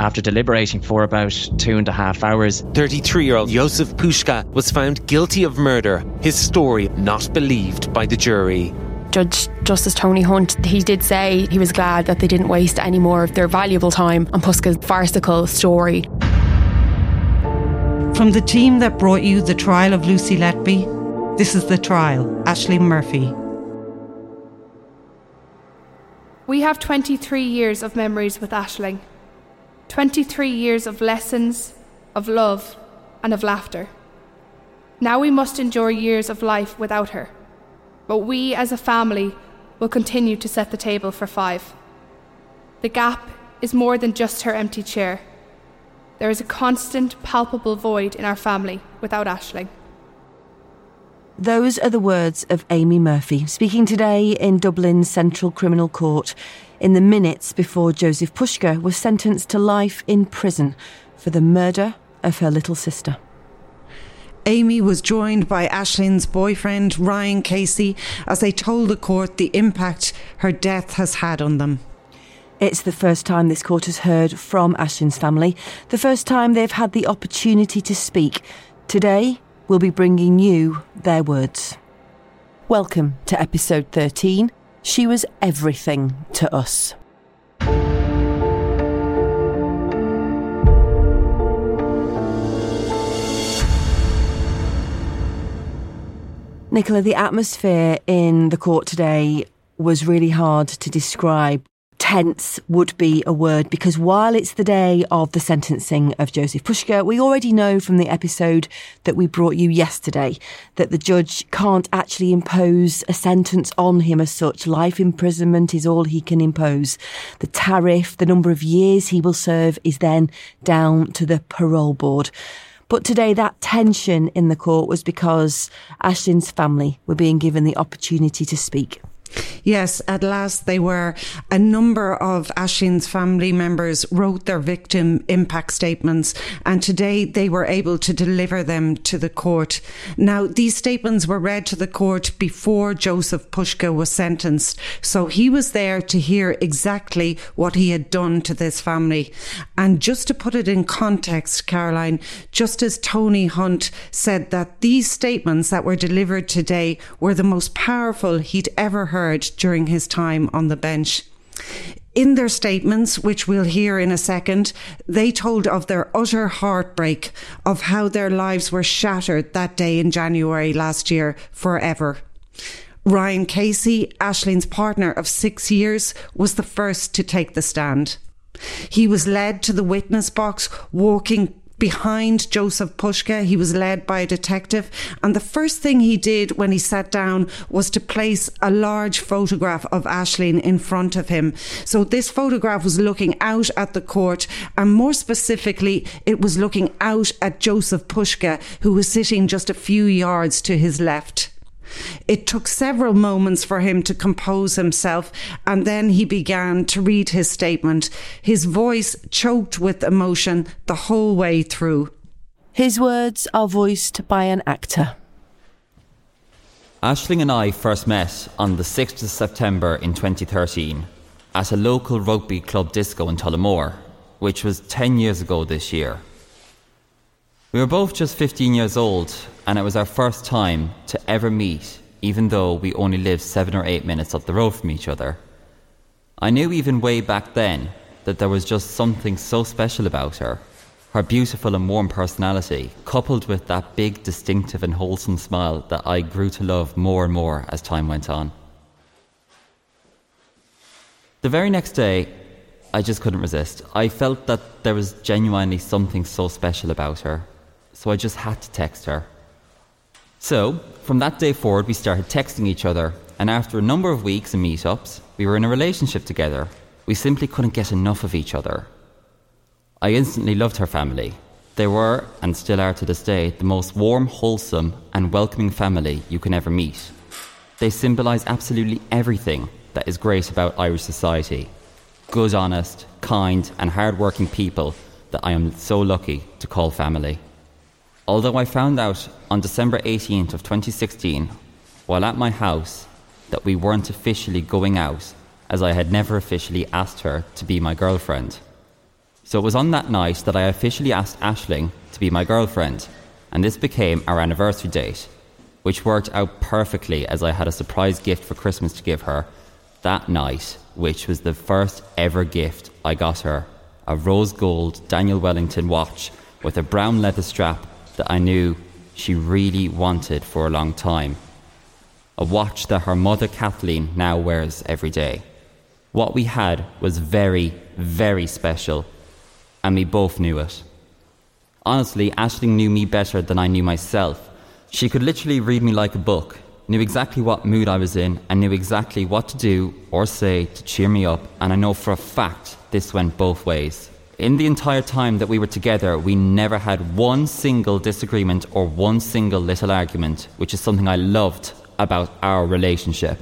After deliberating for about two and a half hours, 33 year old Jozef Puska was found guilty of murder, his story not believed by the jury. Judge Justice Tony Hunt, he did say he was glad that they didn't waste any more of their valuable time on Puska's farcical story. From the team that brought you the trial of Lucy Letby, this is the trial, Ashling Murphy. We have 23 years of memories with Ashling. 23 years of lessons, of love, and of laughter. Now we must endure years of life without her. But we as a family will continue to set the table for five. The gap is more than just her empty chair. There is a constant, palpable void in our family without Ashling. Those are the words of Amy Murphy, speaking today in Dublin's Central Criminal Court in the minutes before Jozef Puska was sentenced to life in prison for the murder of her little sister. Amy was joined by Ashling's boyfriend, Ryan Casey, as they told the court the impact her death has had on them. It's the first time this court has heard from Ashling's family, the first time they've had the opportunity to speak. Today, we'll be bringing you their words. Welcome to episode 13. She was everything to us. Nicola, the atmosphere in the court today was really hard to describe tense would be a word because while it's the day of the sentencing of Jozef Puska, we already know from the episode that we brought you yesterday that the judge can't actually impose a sentence on him as such. Life imprisonment is all he can impose. The tariff, the number of years he will serve is then down to the parole board. But today, that tension in the court was because Ashling's family were being given the opportunity to speak. Yes, at last they were. A number of Ashling's family members wrote their victim impact statements, and today they were able to deliver them to the court. Now, these statements were read to the court before Jozef Puska was sentenced, so he was there to hear exactly what he had done to this family. And just to put it in context, Caroline, just as Tony Hunt said that these statements that were delivered today were the most powerful he'd ever heard during his time on the bench. In their statements, which we'll hear in a second, they told of their utter heartbreak, of how their lives were shattered that day in January last year forever. Ryan Casey, Ashling's partner of six years, was the first to take the stand. He was led to the witness box, walking behind Jozef Puska. He was led by a detective. And the first thing he did when he sat down was to place a large photograph of Ashling in front of him. So this photograph was looking out at the court, and more specifically, it was looking out at Jozef Puska, who was sitting just a few yards to his left. It took several moments for him to compose himself, and then he began to read his statement, his voice choked with emotion the whole way through. His words are voiced by an actor. Ashling and I first met on the 6th of September in 2013 at a local rugby club disco in Tullamore, which was 10 years ago this year. We were both just 15 years old, and it was our first time to ever meet, even though we only lived seven or eight minutes up the road from each other. I knew even way back then that there was just something so special about her her beautiful and warm personality, coupled with that big, distinctive, and wholesome smile that I grew to love more and more as time went on. The very next day, I just couldn't resist. I felt that there was genuinely something so special about her, so I just had to text her. So, from that day forward, we started texting each other, and after a number of weeks and meetups, we were in a relationship together. We simply couldn't get enough of each other. I instantly loved her family. They were, and still are to this day, the most warm, wholesome, and welcoming family you can ever meet. They symbolise absolutely everything that is great about Irish society good, honest, kind, and hard working people that I am so lucky to call family. Although I found out on December 18th of 2016, while at my house, that we weren't officially going out, as I had never officially asked her to be my girlfriend. So it was on that night that I officially asked Ashling to be my girlfriend, and this became our anniversary date, which worked out perfectly as I had a surprise gift for Christmas to give her that night, which was the first ever gift I got her a rose gold Daniel Wellington watch with a brown leather strap that I knew she really wanted for a long time. A watch that her mother Kathleen now wears every day. What we had was very, very special and we both knew it. Honestly, Ashling knew me better than I knew myself. She could literally read me like a book, knew exactly what mood I was in, and knew exactly what to do or say to cheer me up, and I know for a fact this went both ways. In the entire time that we were together, we never had one single disagreement or one single little argument, which is something I loved about our relationship.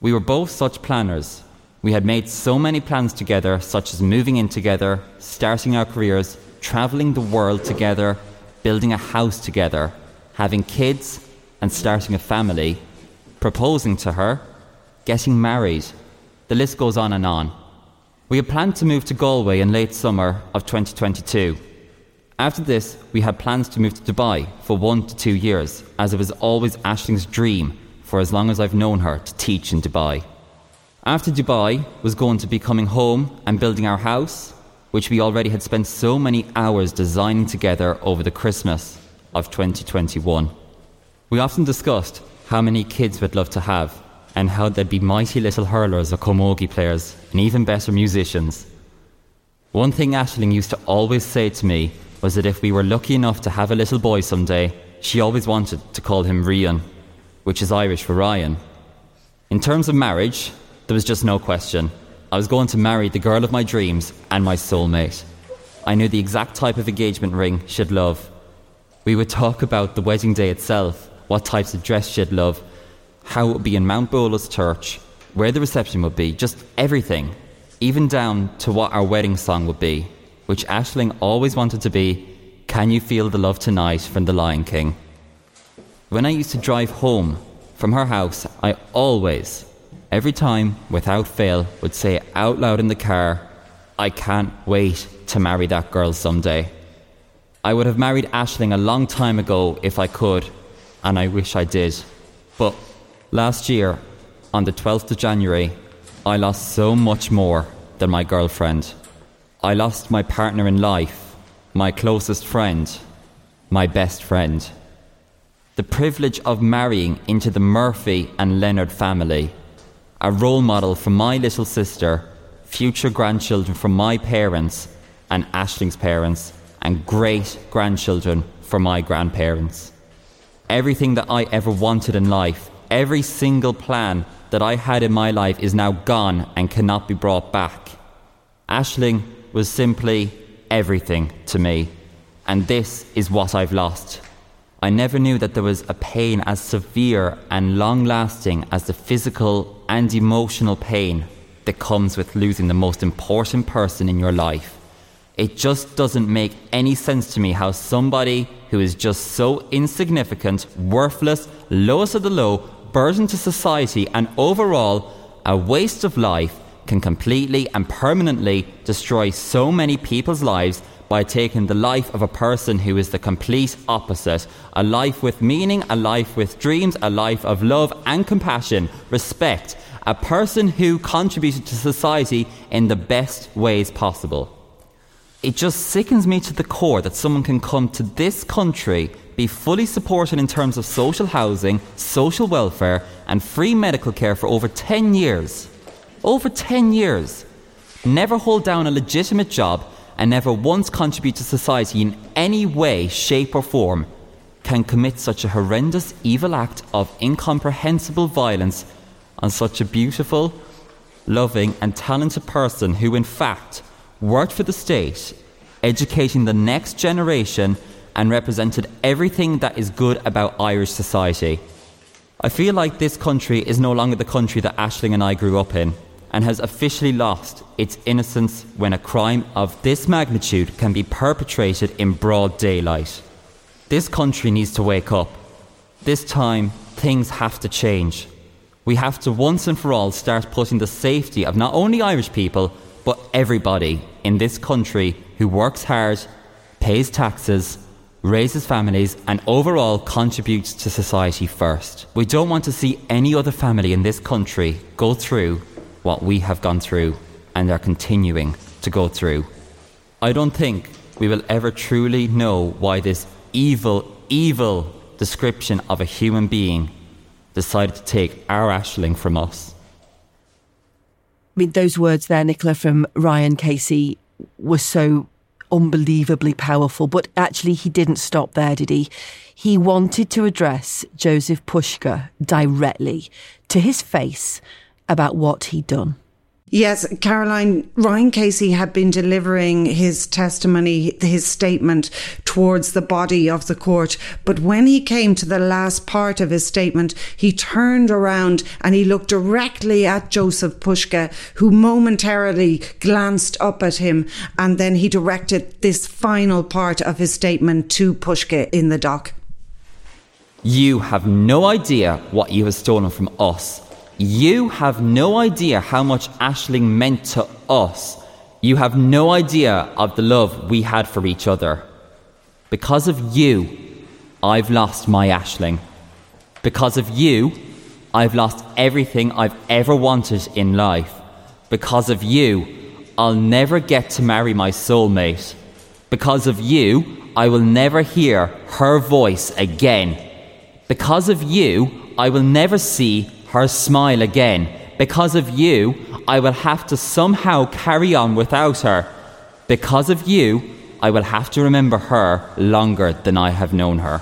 We were both such planners, we had made so many plans together, such as moving in together, starting our careers, traveling the world together, building a house together, having kids, and starting a family, proposing to her, getting married. The list goes on and on. We had planned to move to Galway in late summer of 2022. After this, we had plans to move to Dubai for one to two years, as it was always Ashling's dream for as long as I've known her to teach in Dubai. After Dubai was going to be coming home and building our house, which we already had spent so many hours designing together over the Christmas of 2021. We often discussed how many kids we'd love to have and how they'd be mighty little hurlers or camogie players and even better musicians. One thing Ashling used to always say to me was that if we were lucky enough to have a little boy someday, she always wanted to call him Rian, which is Irish for Ryan. In terms of marriage, there was just no question. I was going to marry the girl of my dreams and my soulmate. I knew the exact type of engagement ring she'd love. We would talk about the wedding day itself, what types of dress she'd love, how it would be in Mount Bolus Church, where the reception would be, just everything, even down to what our wedding song would be, which Ashling always wanted to be Can You Feel the Love Tonight from The Lion King. When I used to drive home from her house, I always, every time, without fail, would say out loud in the car, I can't wait to marry that girl someday. I would have married Ashling a long time ago if I could, and I wish I did. But last year, on the 12th of January, I lost so much more than my girlfriend. I lost my partner in life, my closest friend, my best friend. The privilege of marrying into the Murphy and Leonard family a role model for my little sister, future grandchildren for my parents and Ashling's parents, and great grandchildren for my grandparents. Everything that I ever wanted in life, every single plan that I had in my life is now gone and cannot be brought back. Ashling was simply everything to me, and this is what I've lost. I never knew that there was a pain as severe and long lasting as the physical and emotional pain that comes with losing the most important person in your life. It just doesn't make any sense to me how somebody who is just so insignificant, worthless, lowest of the low, burden to society, and overall a waste of life can completely and permanently destroy so many people's lives by taking the life of a person who is the complete opposite. A life with meaning, a life with dreams, a life of love and compassion, respect. A person who contributed to society in the best ways possible. It just sickens me to the core that someone can come to this country, be fully supported in terms of social housing, social welfare, and free medical care for over 10 years. Over 10 years. Never hold down a legitimate job and never once contribute to society in any way, shape, or form, can commit such a horrendous, evil act of incomprehensible violence on such a beautiful, loving, and talented person who, in fact, worked for the state, educating the next generation, and represented everything that is good about Irish society. I feel like this country is no longer the country that Ashling and I grew up in and has officially lost its innocence when a crime of this magnitude can be perpetrated in broad daylight. This country needs to wake up. This time, things have to change. We have to once and for all start putting the safety of not only Irish people, but everybody in this country who works hard, pays taxes, raises families, and overall contributes to society first. We don't want to see any other family in this country go through what we have gone through and are continuing to go through. I don't think we will ever truly know why this evil, evil description of a human being decided to take our Ashling from us. I mean, those words there, Nicola, from Ryan Casey, were so unbelievably powerful. But actually, he didn't stop there, did he? He wanted to address Jozef Puska directly to his face about what he'd done. Yes, Caroline, Ryan Casey had been delivering his testimony, his statement towards the body of the court. But when he came to the last part of his statement, he turned around and he looked directly at Jozef Puska, who momentarily glanced up at him. And then he directed this final part of his statement to Puska in the dock. You have no idea what you have stolen from us you have no idea how much Ashling meant to us. You have no idea of the love we had for each other. Because of you, I've lost my Ashling. Because of you, I've lost everything I've ever wanted in life. Because of you, I'll never get to marry my soulmate. Because of you, I will never hear her voice again. Because of you, I will never see her smile again. Because of you, I will have to somehow carry on without her. Because of you, I will have to remember her longer than I have known her.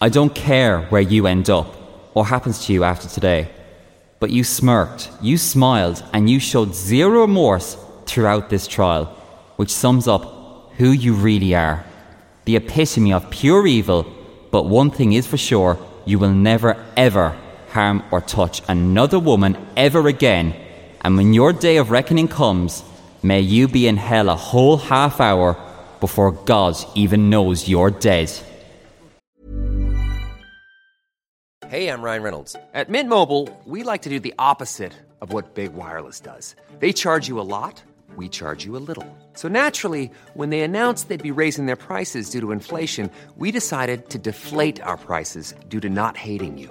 I don't care where you end up or happens to you after today, but you smirked, you smiled, and you showed zero remorse throughout this trial, which sums up who you really are. The epitome of pure evil, but one thing is for sure you will never, ever harm, or touch another woman ever again. And when your day of reckoning comes, may you be in hell a whole half hour before God even knows you're dead. Hey, I'm Ryan Reynolds. At Mint Mobile, we like to do the opposite of what Big Wireless does. They charge you a lot, we charge you a little. So naturally, when they announced they'd be raising their prices due to inflation, we decided to deflate our prices due to not hating you.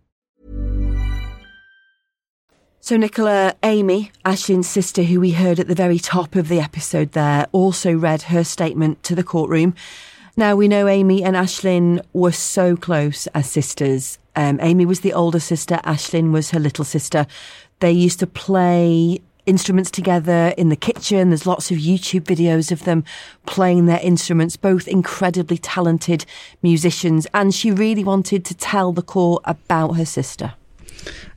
So, Nicola, Amy, Ashling's sister, who we heard at the very top of the episode there, also read her statement to the courtroom. Now, we know Amy and Ashling were so close as sisters. Um, Amy was the older sister, Ashling was her little sister. They used to play instruments together in the kitchen. There's lots of YouTube videos of them playing their instruments, both incredibly talented musicians. And she really wanted to tell the court about her sister.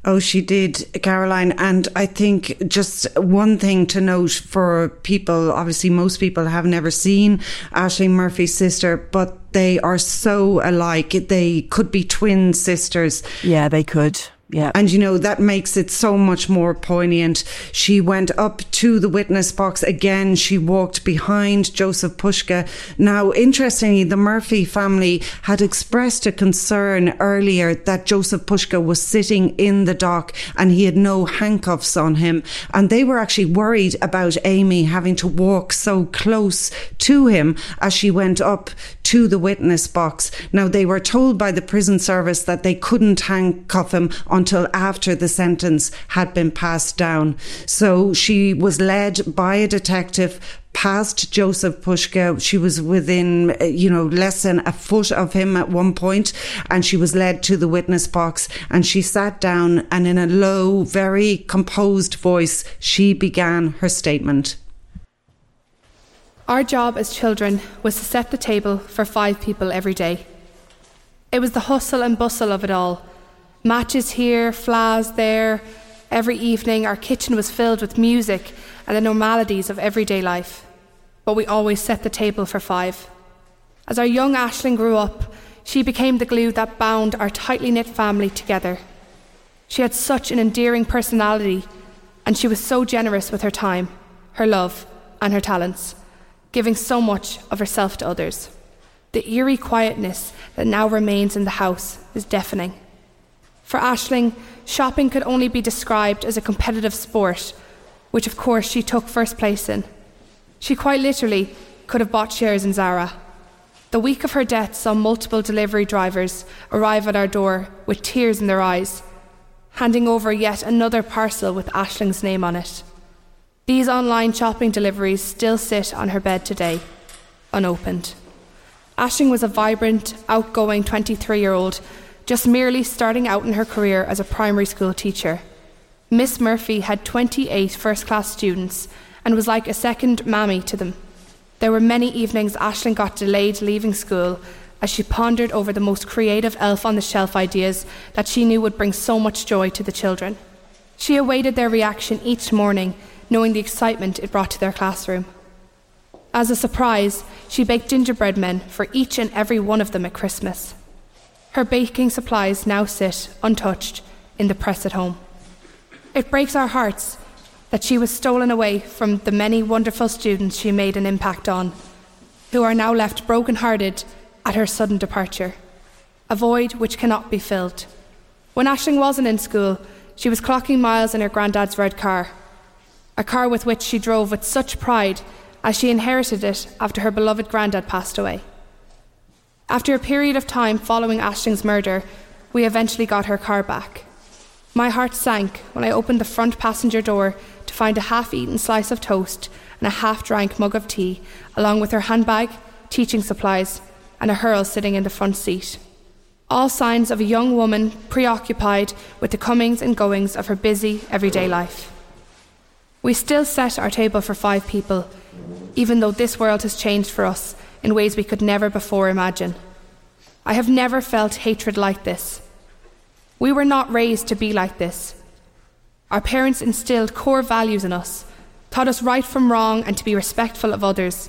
Oh, she did, Caroline. And I think just one thing to note for people obviously, most people have never seen Ashling Murphy's sister, but they are so alike. They could be twin sisters. Yeah, they could. Yeah. And you know, that makes it so much more poignant. She went up to the witness box again. She walked behind Jozef Puska. Now, interestingly, the Murphy family had expressed a concern earlier that Jozef Puska was sitting in the dock and he had no handcuffs on him. And they were actually worried about Amy having to walk so close to him as she went up to the witness box. Now, they were told by the prison service that they couldn't handcuff him until after the sentence had been passed down. So she was led by a detective past Jozef Puska. She was within, uh, you know, less than a foot of him at one point, and she was led to the witness box. And she sat down, and in a low, very composed voice, she began her statement. Our job as children was to set the table for five people every day. It was the hustle and bustle of it all Matches here, flaws there. Every evening, our kitchen was filled with music and the normalities of everyday life. But we always set the table for five. As our young Ashling grew up, she became the glue that bound our tightly knit family together. She had such an endearing personality, and she was so generous with her time, her love, and her talents, giving so much of herself to others. The eerie quietness that now remains in the house is deafening. For Ashling, shopping could only be described as a competitive sport, which of course she took first place in. She quite literally could have bought shares in Zara. The week of her death saw multiple delivery drivers arrive at our door with tears in their eyes, handing over yet another parcel with Ashling's name on it. These online shopping deliveries still sit on her bed today, unopened. Ashling was a vibrant, outgoing 23 year old just merely starting out in her career as a primary school teacher. Miss Murphy had 28 first class students and was like a second mammy to them. There were many evenings Ashling got delayed leaving school as she pondered over the most creative elf on the shelf ideas that she knew would bring so much joy to the children. She awaited their reaction each morning, knowing the excitement it brought to their classroom. As a surprise, she baked gingerbread men for each and every one of them at Christmas. Her baking supplies now sit, untouched, in the press at home. It breaks our hearts that she was stolen away from the many wonderful students she made an impact on, who are now left broken-hearted at her sudden departure, a void which cannot be filled. When Ashling wasn't in school, she was clocking miles in her granddad's red car, a car with which she drove with such pride as she inherited it after her beloved granddad passed away. After a period of time following Ashling's murder, we eventually got her car back. My heart sank when I opened the front passenger door to find a half eaten slice of toast and a half drank mug of tea, along with her handbag, teaching supplies, and a hurl sitting in the front seat. All signs of a young woman preoccupied with the comings and goings of her busy, everyday life. We still set our table for five people, even though this world has changed for us in ways we could never before imagine. I have never felt hatred like this. We were not raised to be like this. Our parents instilled core values in us, taught us right from wrong and to be respectful of others.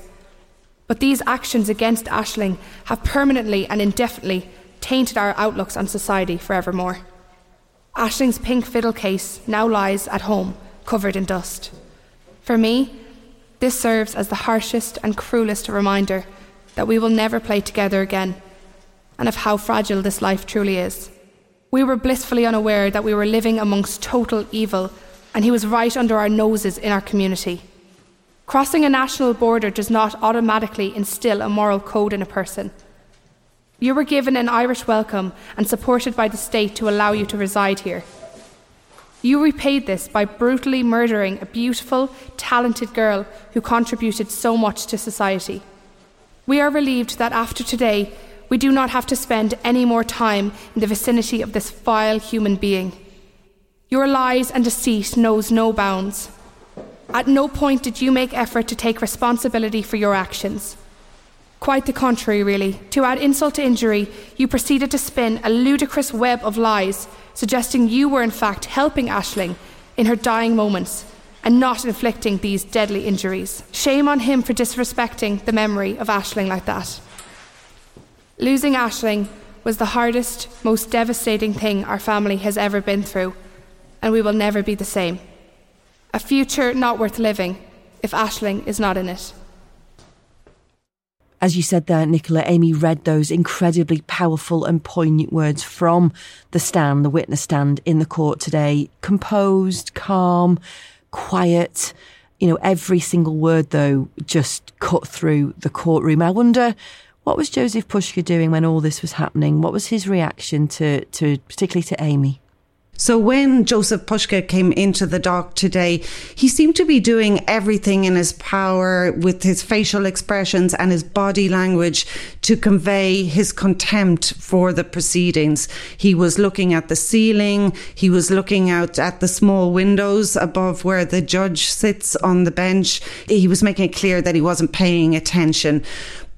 But these actions against Ashling have permanently and indefinitely tainted our outlooks on society forevermore. Ashling's pink fiddle case now lies at home, covered in dust. For me, this serves as the harshest and cruelest reminder that we will never play together again, and of how fragile this life truly is. We were blissfully unaware that we were living amongst total evil, and he was right under our noses in our community. Crossing a national border does not automatically instill a moral code in a person. You were given an Irish welcome and supported by the state to allow you to reside here. You repaid this by brutally murdering a beautiful, talented girl who contributed so much to society. We are relieved that after today, we do not have to spend any more time in the vicinity of this vile human being. Your lies and deceit knows no bounds. At no point did you make effort to take responsibility for your actions. Quite the contrary, really. To add insult to injury, you proceeded to spin a ludicrous web of lies, suggesting you were in fact helping Ashling in her dying moments and not inflicting these deadly injuries. Shame on him for disrespecting the memory of Ashling like that. Losing Ashling was the hardest, most devastating thing our family has ever been through, and we will never be the same. A future not worth living if Ashling is not in it. As you said there, Nicola, Amy read those incredibly powerful and poignant words from the stand, the witness stand in the court today. Composed, calm, quiet. You know, every single word, though, just cut through the courtroom. I wonder what was Jozef Puska doing when all this was happening? What was his reaction to, to particularly to Amy? So when Jozef Puska came into the dock today, he seemed to be doing everything in his power with his facial expressions and his body language to convey his contempt for the proceedings. He was looking at the ceiling. He was looking out at the small windows above where the judge sits on the bench. He was making it clear that he wasn't paying attention.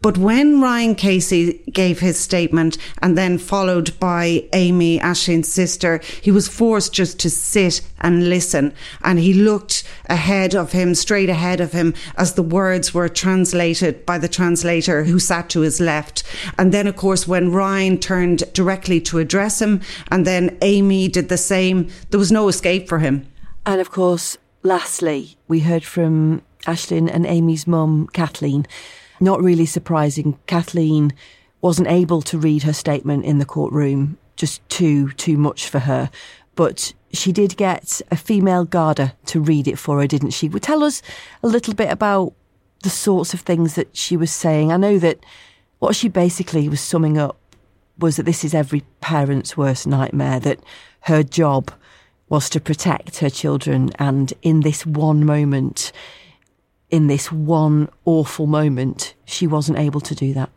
But when Ryan Casey gave his statement and then followed by Amy Ashling's sister, he was forced just to sit and listen. And he looked ahead of him, straight ahead of him, as the words were translated by the translator who sat to his left. And then, of course, when Ryan turned directly to address him, and then Amy did the same, there was no escape for him. And of course, lastly, we heard from Ashling and Amy's mum, Kathleen not really surprising. Kathleen wasn't able to read her statement in the courtroom, just too, too much for her. But she did get a female Garda to read it for her, didn't she? Would tell us a little bit about the sorts of things that she was saying. I know that what she basically was summing up was that this is every parent's worst nightmare, that her job was to protect her children. And in this one moment, in this one awful moment, she wasn't able to do that.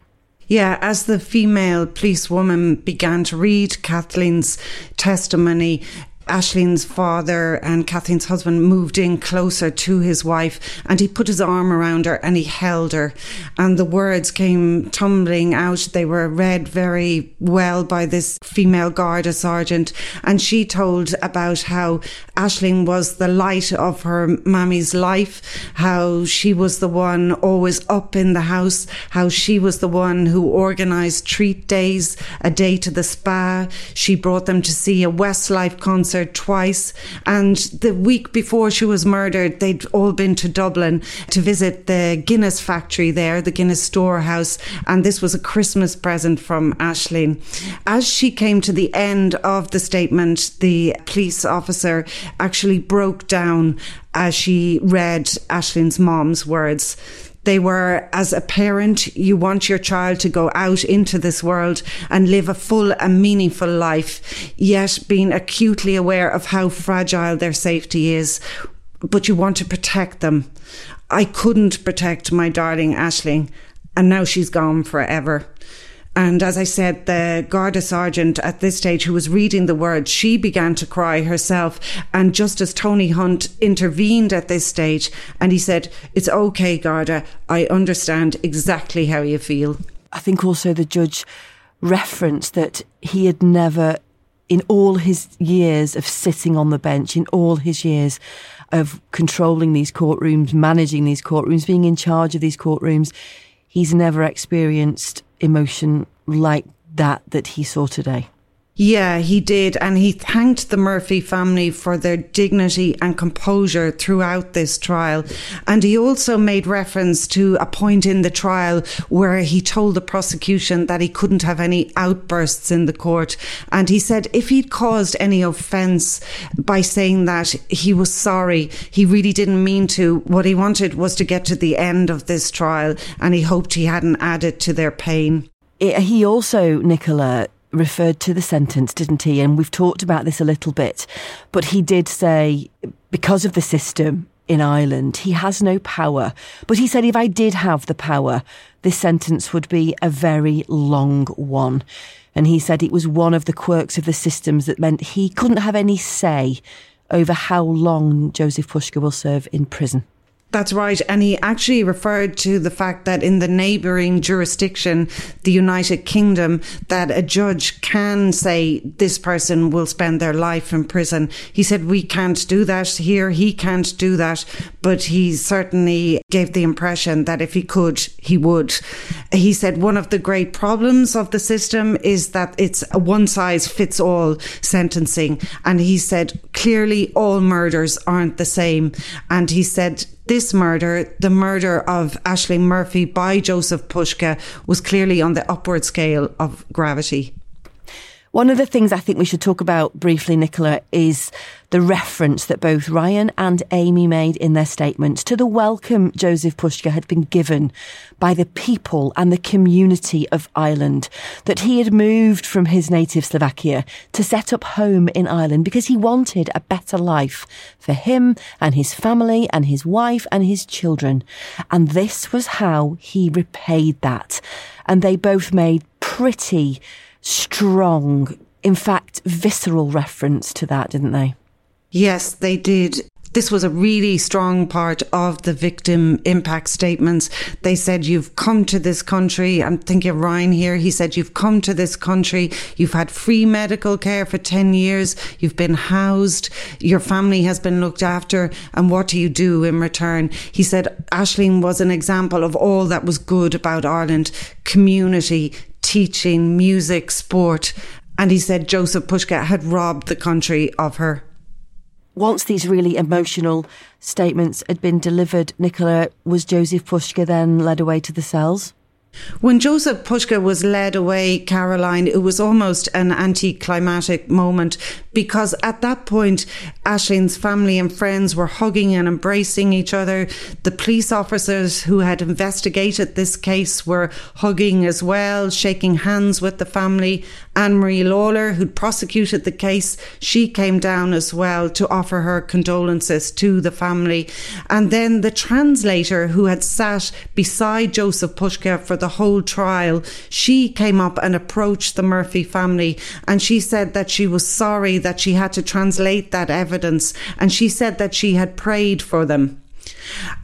Yeah, as the female policewoman began to read Kathleen's testimony, Ashling's father and Kathleen's husband moved in closer to his wife and he put his arm around her and he held her. And the words came tumbling out. They were read very well by this female Garda sergeant. And she told about how Ashling was the light of her mammy's life, how she was the one always up in the house, how she was the one who organised treat days, a day to the spa. She brought them to see a Westlife concert twice. And the week before she was murdered, they'd all been to Dublin to visit the Guinness factory there, the Guinness storehouse. And this was a Christmas present from Ashling. As she came to the end of the statement, the police officer actually broke down as she read Ashling's mom's words. They were, as a parent, you want your child to go out into this world and live a full and meaningful life, yet being acutely aware of how fragile their safety is. But you want to protect them. I couldn't protect my darling Ashling, and now she's gone forever. And as I said, the Garda sergeant at this stage who was reading the words, she began to cry herself. And just as Tony Hunt intervened at this stage and he said, It's okay, Garda. I understand exactly how you feel. I think also the judge referenced that he had never, in all his years of sitting on the bench, in all his years of controlling these courtrooms, managing these courtrooms, being in charge of these courtrooms, he's never experienced emotion like that that he saw today. Yeah, he did. And he thanked the Murphy family for their dignity and composure throughout this trial. And he also made reference to a point in the trial where he told the prosecution that he couldn't have any outbursts in the court. And he said if he'd caused any offence by saying that he was sorry, he really didn't mean to. What he wanted was to get to the end of this trial and he hoped he hadn't added to their pain. He also, Nicola, referred to the sentence, didn't he? And we've talked about this a little bit. But he did say, because of the system in Ireland, he has no power. But he said, if I did have the power, this sentence would be a very long one. And he said it was one of the quirks of the systems that meant he couldn't have any say over how long Jozef Puska will serve in prison. That's right. And he actually referred to the fact that in the neighbouring jurisdiction, the United Kingdom, that a judge can say this person will spend their life in prison. He said, we can't do that here. He can't do that. But he certainly gave the impression that if he could, he would. He said, one of the great problems of the system is that it's a one size fits all sentencing. And he said, clearly all murders aren't the same. And he said, this murder, the murder of Ashling Murphy by Jozef Puska, was clearly on the upward scale of gravity. One of the things I think we should talk about briefly, Nicola, is the reference that both Ryan and Amy made in their statements to the welcome Jozef Puska had been given by the people and the community of Ireland, that he had moved from his native Slovakia to set up home in Ireland because he wanted a better life for him and his family and his wife and his children. And this was how he repaid that. And they both made pretty strong, in fact, visceral reference to that, didn't they? Yes, they did. This was a really strong part of the victim impact statements. They said, You've come to this country. I'm thinking of Ryan here. He said, You've come to this country. You've had free medical care for 10 years. You've been housed. Your family has been looked after. And what do you do in return? He said, Ashling was an example of all that was good about Ireland community, teaching, music, sport. And he said Jozef Puska had robbed the country of her. Once these really emotional statements had been delivered, Nicola, was Jozef Puska then led away to the cells? When Jozef Puska was led away, Caroline, it was almost an anticlimactic moment because at that point, Ashling's family and friends were hugging and embracing each other. The police officers who had investigated this case were hugging as well, shaking hands with the family. Anne Marie Lawler, who'd prosecuted the case, she came down as well to offer her condolences to the family. And then the translator who had sat beside Jozef Puska for the whole trial, she came up and approached the Murphy family and she said that she was sorry that she had to translate that evidence and she said that she had prayed for them.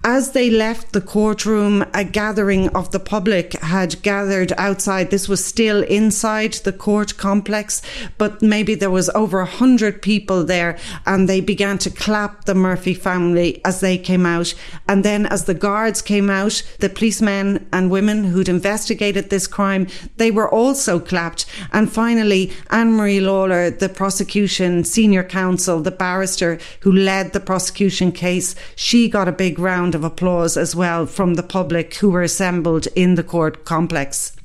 As they left the courtroom, a gathering of the public had gathered outside. This was still inside the court complex, but maybe there was over a hundred people there and they began to clap the Murphy family as they came out. And then as the guards came out, the policemen and women who'd investigated this crime, they were also clapped. And finally, Anne-Marie Lawler, the prosecution senior counsel, the barrister who led the prosecution case, she got a big round of applause as well from the public who were assembled in the court complex.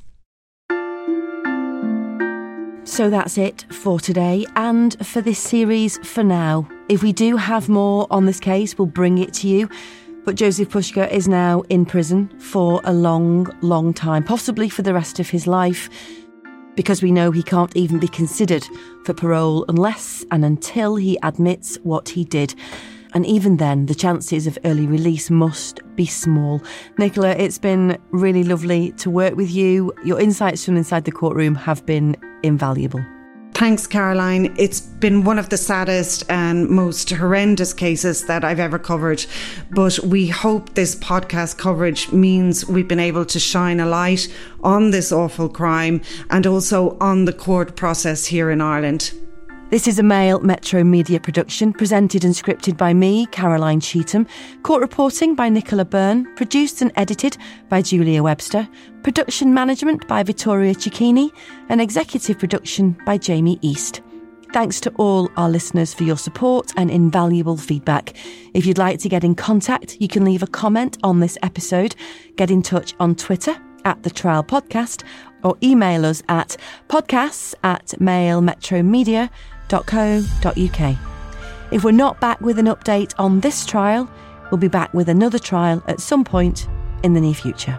So that's it for today and for this series for now. If we do have more on this case, we'll bring it to you. But Jozef Puska is now in prison for a long, long time, possibly for the rest of his life, because we know he can't even be considered for parole unless and until he admits what he did and even then, the chances of early release must be small. Nicola, it's been really lovely to work with you. Your insights from inside the courtroom have been invaluable. Thanks, Caroline. It's been one of the saddest and most horrendous cases that I've ever covered. But we hope this podcast coverage means we've been able to shine a light on this awful crime and also on the court process here in Ireland. This is a Mail Metro Media production, presented and scripted by me, Caroline Cheetham. Court reporting by Nicola Byrne. Produced and edited by Julia Webster. Production management by Vittoria Cicchini. And executive production by Jamie East. Thanks to all our listeners for your support and invaluable feedback. If you'd like to get in contact, you can leave a comment on this episode. Get in touch on Twitter at the Trial Podcast or email us at podcasts at mailmetromedia.co.uk. If we're not back with an update on this trial, we'll be back with another trial at some point in the near future.